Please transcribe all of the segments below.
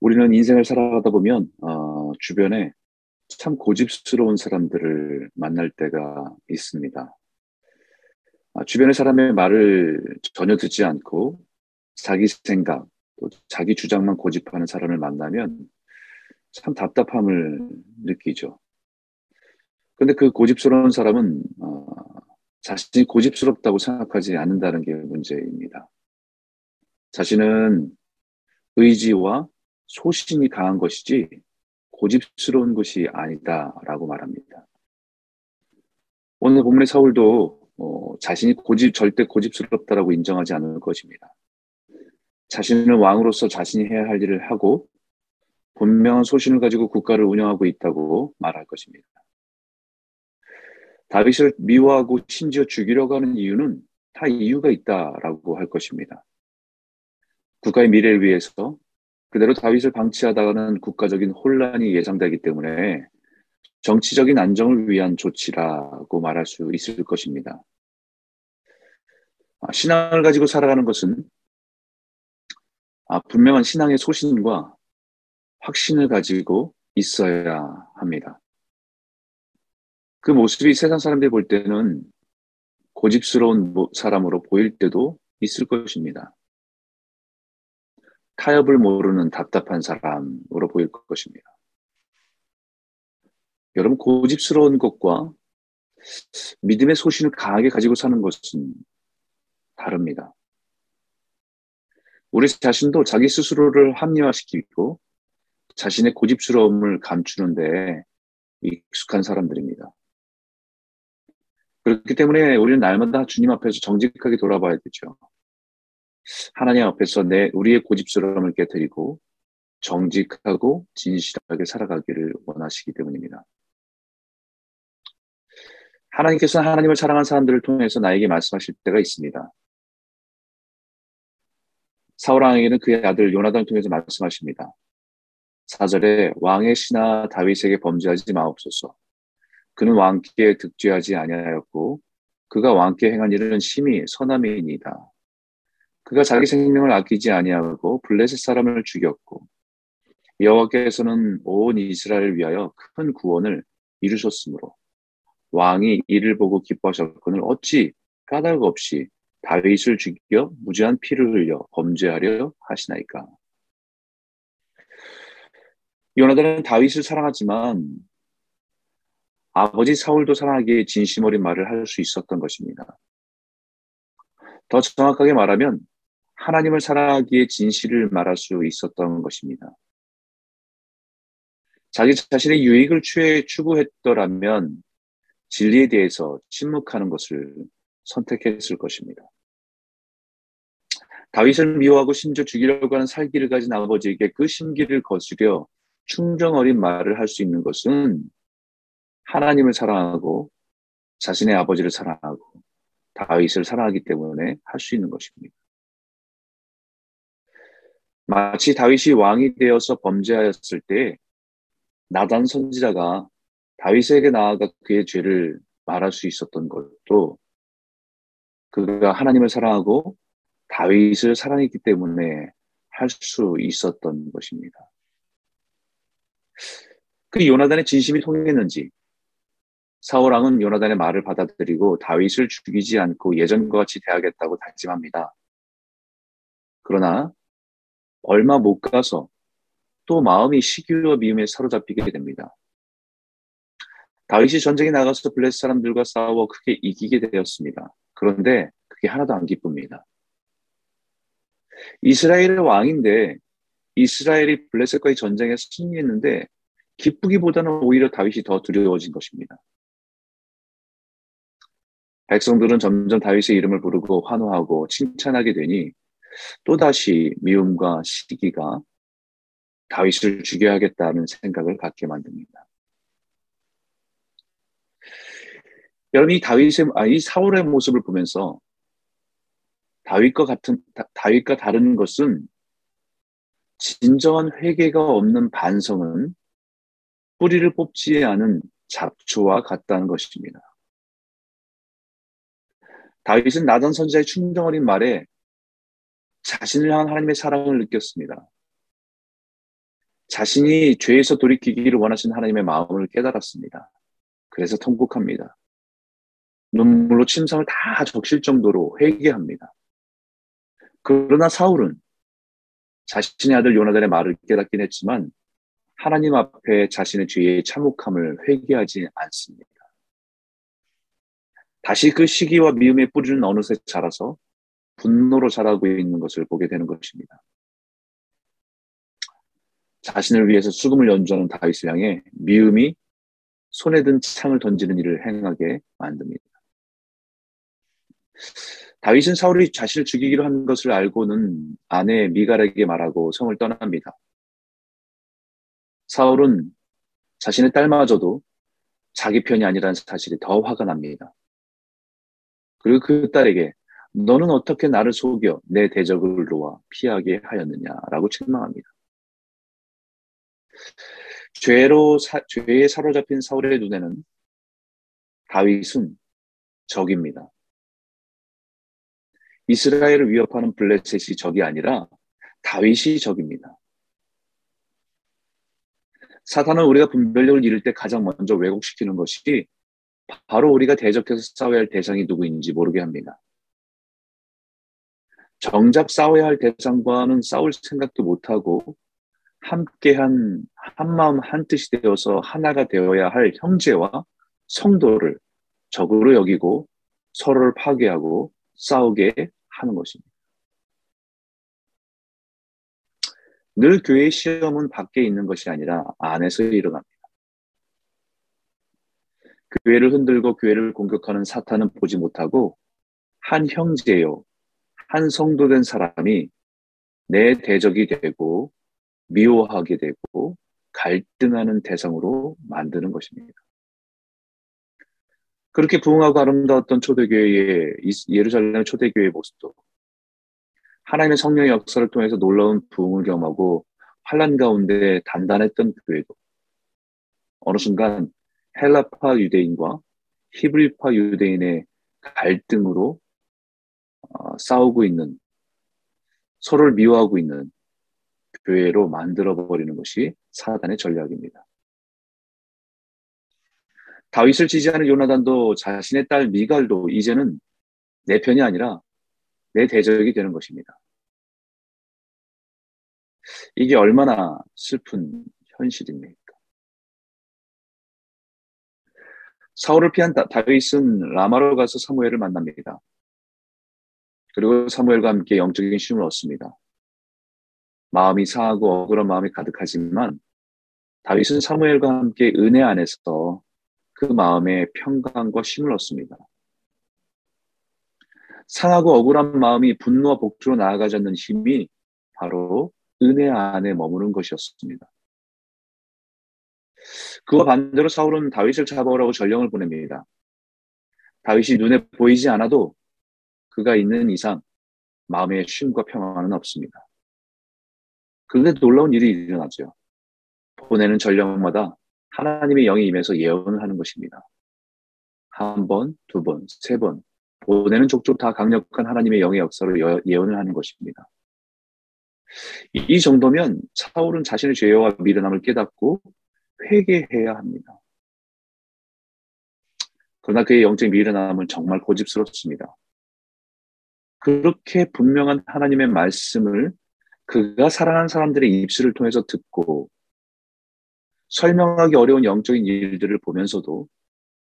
우리는 인생을 살아가다 보면 어, 주변에 참 고집스러운 사람들을 만날 때가 있습니다. 아, 주변의 사람의 말을 전혀 듣지 않고 자기 생각, 또 자기 주장만 고집하는 사람을 만나면 참 답답함을 느끼죠. 근데 그 고집스러운 사람은 어, 자신이 고집스럽다고 생각하지 않는다는 게 문제입니다. 자신은 의지와 소신이 강한 것이지 고집스러운 것이 아니다라고 말합니다. 오늘 본문의 사울도 어, 자신이 고집 절대 고집스럽다라고 인정하지 않을 것입니다. 자신은 왕으로서 자신이 해야 할 일을 하고 분명한 소신을 가지고 국가를 운영하고 있다고 말할 것입니다. 다윗을 미워하고 심지어 죽이려고 하는 이유는 다 이유가 있다라고 할 것입니다. 국가의 미래를 위해서 그대로 다윗을 방치하다가는 국가적인 혼란이 예상되기 때문에 정치적인 안정을 위한 조치라고 말할 수 있을 것입니다. 아, 신앙을 가지고 살아가는 것은 아, 분명한 신앙의 소신과 확신을 가지고 있어야 합니다. 그 모습이 세상 사람들이 볼 때는 고집스러운 사람으로 보일 때도 있을 것입니다. 타협을 모르는 답답한 사람으로 보일 것입니다. 여러분, 고집스러운 것과 믿음의 소신을 강하게 가지고 사는 것은 다릅니다. 우리 자신도 자기 스스로를 합리화시키고 자신의 고집스러움을 감추는 데 익숙한 사람들입니다. 그렇기 때문에 우리는 날마다 주님 앞에서 정직하게 돌아봐야 되죠. 하나님 앞에서 내 우리의 고집스러움을 깨뜨리고 정직하고 진실하게 살아가기를 원하시기 때문입니다. 하나님께서는 하나님을 사랑한 사람들을 통해서 나에게 말씀하실 때가 있습니다. 사울 왕에게는 그의 아들 요나단을 통해서 말씀하십니다. 4절에 왕의 신하 다윗에게 범죄하지 마옵소서. 그는 왕께 득죄하지 아니하였고 그가 왕께 행한 일은 심히 선함이니이다. 그가 자기 생명을 아끼지 아니하고 블레셋 사람을 죽였고 여호와께서는 온 이스라엘을 위하여 큰 구원을 이루셨으므로 왕이 이를 보고 기뻐하셨거늘 어찌 까닭 없이 다윗을 죽여 무지한 피를 흘려 범죄하려 하시나이까. 요나단은 다윗을 사랑하지만 아버지 사울도 사랑하기에 진심 어린 말을 할 수 있었던 것입니다. 더 정확하게 말하면 하나님을 사랑하기에 진실을 말할 수 있었던 것입니다. 자기 자신의 유익을 추구했더라면 진리에 대해서 침묵하는 것을 선택했을 것입니다. 다윗을 미워하고 심지어 죽이려고 하는 살기를 가진 아버지에게 그 심기를 거스려 충정 어린 말을 할 수 있는 것은 하나님을 사랑하고 자신의 아버지를 사랑하고 다윗을 사랑하기 때문에 할 수 있는 것입니다. 마치 다윗이 왕이 되어서 범죄하였을 때 나단 선지자가 다윗에게 나아가 그의 죄를 말할 수 있었던 것도 그가 하나님을 사랑하고 다윗을 사랑했기 때문에 할 수 있었던 것입니다. 그 요나단의 진심이 통했는지 사울 왕은 요나단의 말을 받아들이고 다윗을 죽이지 않고 예전과 같이 대하겠다고 다짐합니다. 그러나 얼마 못 가서 또 마음이 시기와 미움에 사로잡히게 됩니다. 다윗이 전쟁에 나가서 블레스 사람들과 싸워 크게 이기게 되었습니다. 그런데 그게 하나도 안 기쁩니다. 이스라엘의 왕인데 이스라엘이 블레셋과의 전쟁에 승리했는데 기쁘기보다는 오히려 다윗이 더 두려워진 것입니다. 백성들은 점점 다윗의 이름을 부르고 환호하고 칭찬하게 되니 또다시 미움과 시기가 다윗을 죽여야겠다는 생각을 갖게 만듭니다. 여러분 이 다윗의 아, 이 사울의 모습을 보면서 다윗과 같은 다, 다윗과 다른 것은 진정한 회개가 없는 반성은 뿌리를 뽑지 않은 잡초와 같다는 것입니다. 다윗은 나단 선지자의 충정 어린 말에 자신을 향한 하나님의 사랑을 느꼈습니다. 자신이 죄에서 돌이키기를 원하시는 하나님의 마음을 깨달았습니다. 그래서 통곡합니다. 눈물로 침상을 다 적실 정도로 회개합니다. 그러나 사울은 자신의 아들 요나단의 말을 깨닫긴 했지만 하나님 앞에 자신의 죄의 참혹함을 회개하지 않습니다. 다시 그 시기와 미움의 뿌리는 어느새 자라서 분노로 자라고 있는 것을 보게 되는 것입니다. 자신을 위해서 수금을 연주하는 다윗을 향해 미움이 손에 든 창을 던지는 일을 행하게 만듭니다. 다윗은 사울이 자신을 죽이기로 한 것을 알고는 아내 미갈에게 말하고 성을 떠납니다. 사울은 자신의 딸마저도 자기 편이 아니라는 사실이 더 화가 납니다. 그리고 그 딸에게 너는 어떻게 나를 속여 내 대적을 놓아 피하게 하였느냐라고 책망합니다. 죄로 사, 죄에 사로잡힌 사울의 눈에는 다윗은 적입니다. 이스라엘을 위협하는 블레셋이 적이 아니라 다윗이 적입니다. 사탄은 우리가 분별력을 잃을 때 가장 먼저 왜곡시키는 것이 바로 우리가 대적해서 싸워야 할 대상이 누구인지 모르게 합니다. 정작 싸워야 할 대상과는 싸울 생각도 못하고 함께한 한마음 한뜻이 되어서 하나가 되어야 할 형제와 성도를 적으로 여기고 서로를 파괴하고 싸우게 하는 것입니다. 늘 교회의 시험은 밖에 있는 것이 아니라 안에서 일어납니다. 교회를 흔들고 교회를 공격하는 사탄은 보지 못하고 한 형제요, 한 성도 된 사람이 내 대적이 되고 미워하게 되고 갈등하는 대상으로 만드는 것입니다. 그렇게 부흥하고 아름다웠던 초대교회의 예루살렘 초대교회의 모습도 하나님의 성령의 역사를 통해서 놀라운 부흥을 경험하고 환란 가운데 단단했던 교회도 어느 순간 헬라파 유대인과 히브리파 유대인의 갈등으로 어, 싸우고 있는 서로를 미워하고 있는 교회로 만들어 버리는 것이 사단의 전략입니다. 다윗을 지지하는 요나단도 자신의 딸 미갈도 이제는 내 편이 아니라 내 대적이 되는 것입니다. 이게 얼마나 슬픈 현실입니까? 사울을 피한 다윗은 라마로 가서 사무엘을 만납니다. 그리고 사무엘과 함께 영적인 쉼을 얻습니다. 마음이 상하고 억울한 마음이 가득하지만 다윗은 사무엘과 함께 은혜 안에서 그 마음에 평강과 쉼을 얻습니다. 상하고 억울한 마음이 분노와 복주로 나아가지 않는 힘이 바로 은혜 안에 머무는 것이었습니다. 그와 반대로 사울은 다윗을 잡아오라고 전령을 보냅니다. 다윗이 눈에 보이지 않아도 그가 있는 이상 마음의 쉼과 평안은 없습니다. 그게 놀라운 일이 일어나죠. 보내는 전령마다 하나님의 영이 임해서 예언을 하는 것입니다. 한 번, 두 번, 세 번, 보내는 족족 다 강력한 하나님의 영의 역사로 예언을 하는 것입니다. 이 정도면 사울은 자신의 죄와 미련함을 깨닫고 회개해야 합니다. 그러나 그의 영적 미련함은 정말 고집스럽습니다. 그렇게 분명한 하나님의 말씀을 그가 사랑하는 사람들의 입술을 통해서 듣고 설명하기 어려운 영적인 일들을 보면서도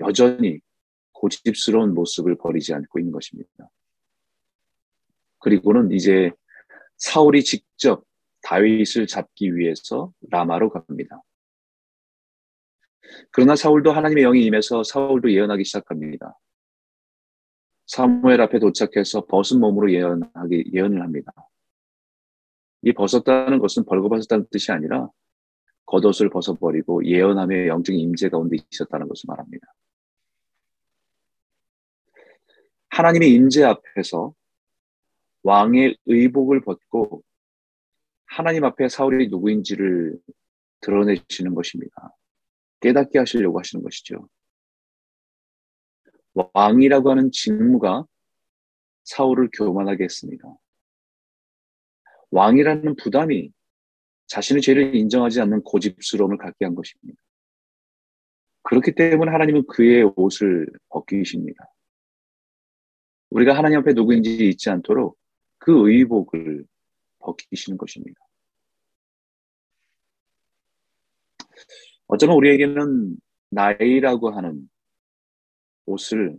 여전히 고집스러운 모습을 버리지 않고 있는 것입니다. 그리고는 이제 사울이 직접 다윗을 잡기 위해서 라마로 갑니다. 그러나 사울도 하나님의 영이 임해서 사울도 예언하기 시작합니다. 사무엘 앞에 도착해서 벗은 몸으로 예언하기 예언을 합니다. 이 벗었다는 것은 벌거벗었다는 뜻이 아니라 겉옷을 벗어버리고 예언함의 영적인 임재 가운데 있었다는 것을 말합니다. 하나님의 임재 앞에서 왕의 의복을 벗고 하나님 앞에 사울이 누구인지를 드러내시는 것입니다. 깨닫게 하시려고 하시는 것이죠. 왕이라고 하는 직무가 사울을 교만하게 했습니다. 왕이라는 부담이 자신의 죄를 인정하지 않는 고집스러움을 갖게 한 것입니다. 그렇기 때문에 하나님은 그의 옷을 벗기십니다. 우리가 하나님 앞에 누구인지 잊지 않도록 그 의복을 벗기시는 것입니다. 어쩌면 우리에게는 나이라고 하는 옷을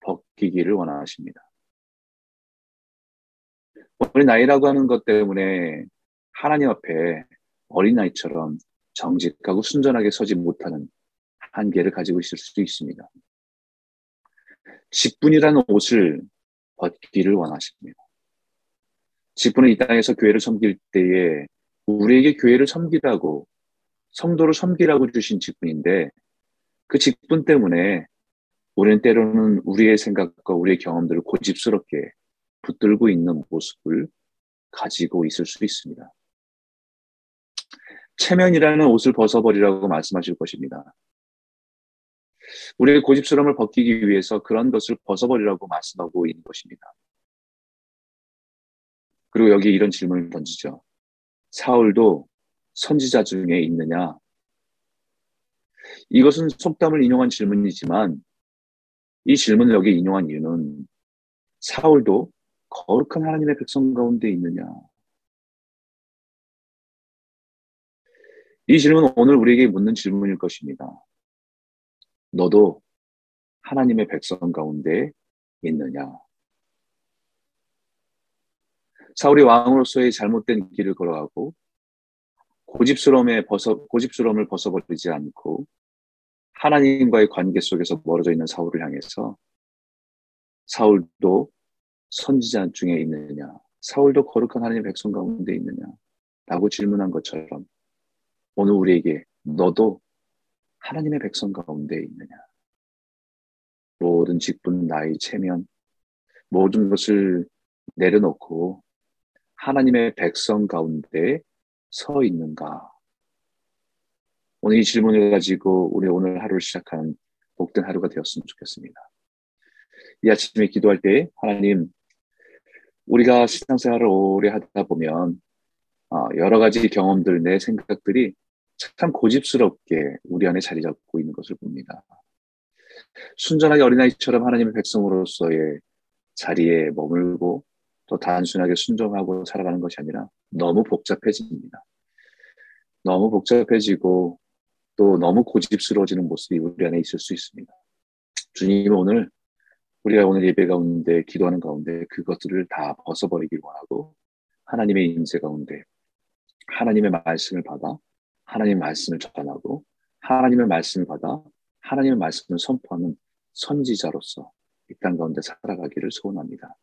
벗기기를 원하십니다. 우리 나이라고 하는 것 때문에 하나님 앞에 어린아이처럼 정직하고 순전하게 서지 못하는 한계를 가지고 있을 수도 있습니다. 직분이라는 옷을 벗기를 원하십니다. 직분은 이 땅에서 교회를 섬길 때에 우리에게 교회를 섬기라고 성도를 섬기라고 주신 직분인데 그 직분 때문에 우리는 때로는 우리의 생각과 우리의 경험들을 고집스럽게 붙들고 있는 모습을 가지고 있을 수 있습니다. 체면이라는 옷을 벗어버리라고 말씀하실 것입니다. 우리의 고집스러움을 벗기기 위해서 그런 것을 벗어버리라고 말씀하고 있는 것입니다. 그리고 여기 이런 질문을 던지죠. 사울도 선지자 중에 있느냐? 이것은 속담을 인용한 질문이지만 이 질문을 여기 인용한 이유는 사울도 거룩한 하나님의 백성 가운데 있느냐? 이 질문은 오늘 우리에게 묻는 질문일 것입니다. 너도 하나님의 백성 가운데 있느냐? 사울이 왕으로서의 잘못된 길을 걸어가고 고집스러움에 벗어 고집스러움을 벗어버리지 않고 하나님과의 관계 속에서 멀어져 있는 사울을 향해서 사울도 선지자 중에 있느냐, 사울도 거룩한 하나님의 백성 가운데 있느냐, 라고 질문한 것처럼 오늘 우리에게 너도 하나님의 백성 가운데 있느냐. 모든 직분, 나이, 체면, 모든 것을 내려놓고 하나님의 백성 가운데 서 있는가? 오늘 이 질문을 가지고 우리 오늘 하루를 시작하는 복된 하루가 되었으면 좋겠습니다. 이 아침에 기도할 때 하나님 우리가 신앙생활을 오래 하다 보면 어, 여러 가지 경험들, 내 생각들이 참 고집스럽게 우리 안에 자리 잡고 있는 것을 봅니다. 순전하게 어린아이처럼 하나님의 백성으로서의 자리에 머물고 또 단순하게 순종하고 살아가는 것이 아니라 너무 복잡해집니다. 너무 복잡해지고 또 너무 고집스러워지는 모습이 우리 안에 있을 수 있습니다. 주님은 오늘 우리가 오늘 예배 가운데 기도하는 가운데 그것들을 다 벗어버리길 원하고 하나님의 인재 가운데 하나님의 말씀을 받아 하나님의 말씀을 전하고 하나님의 말씀을 받아 하나님의 말씀을 선포하는 선지자로서 이 땅 가운데 살아가기를 소원합니다.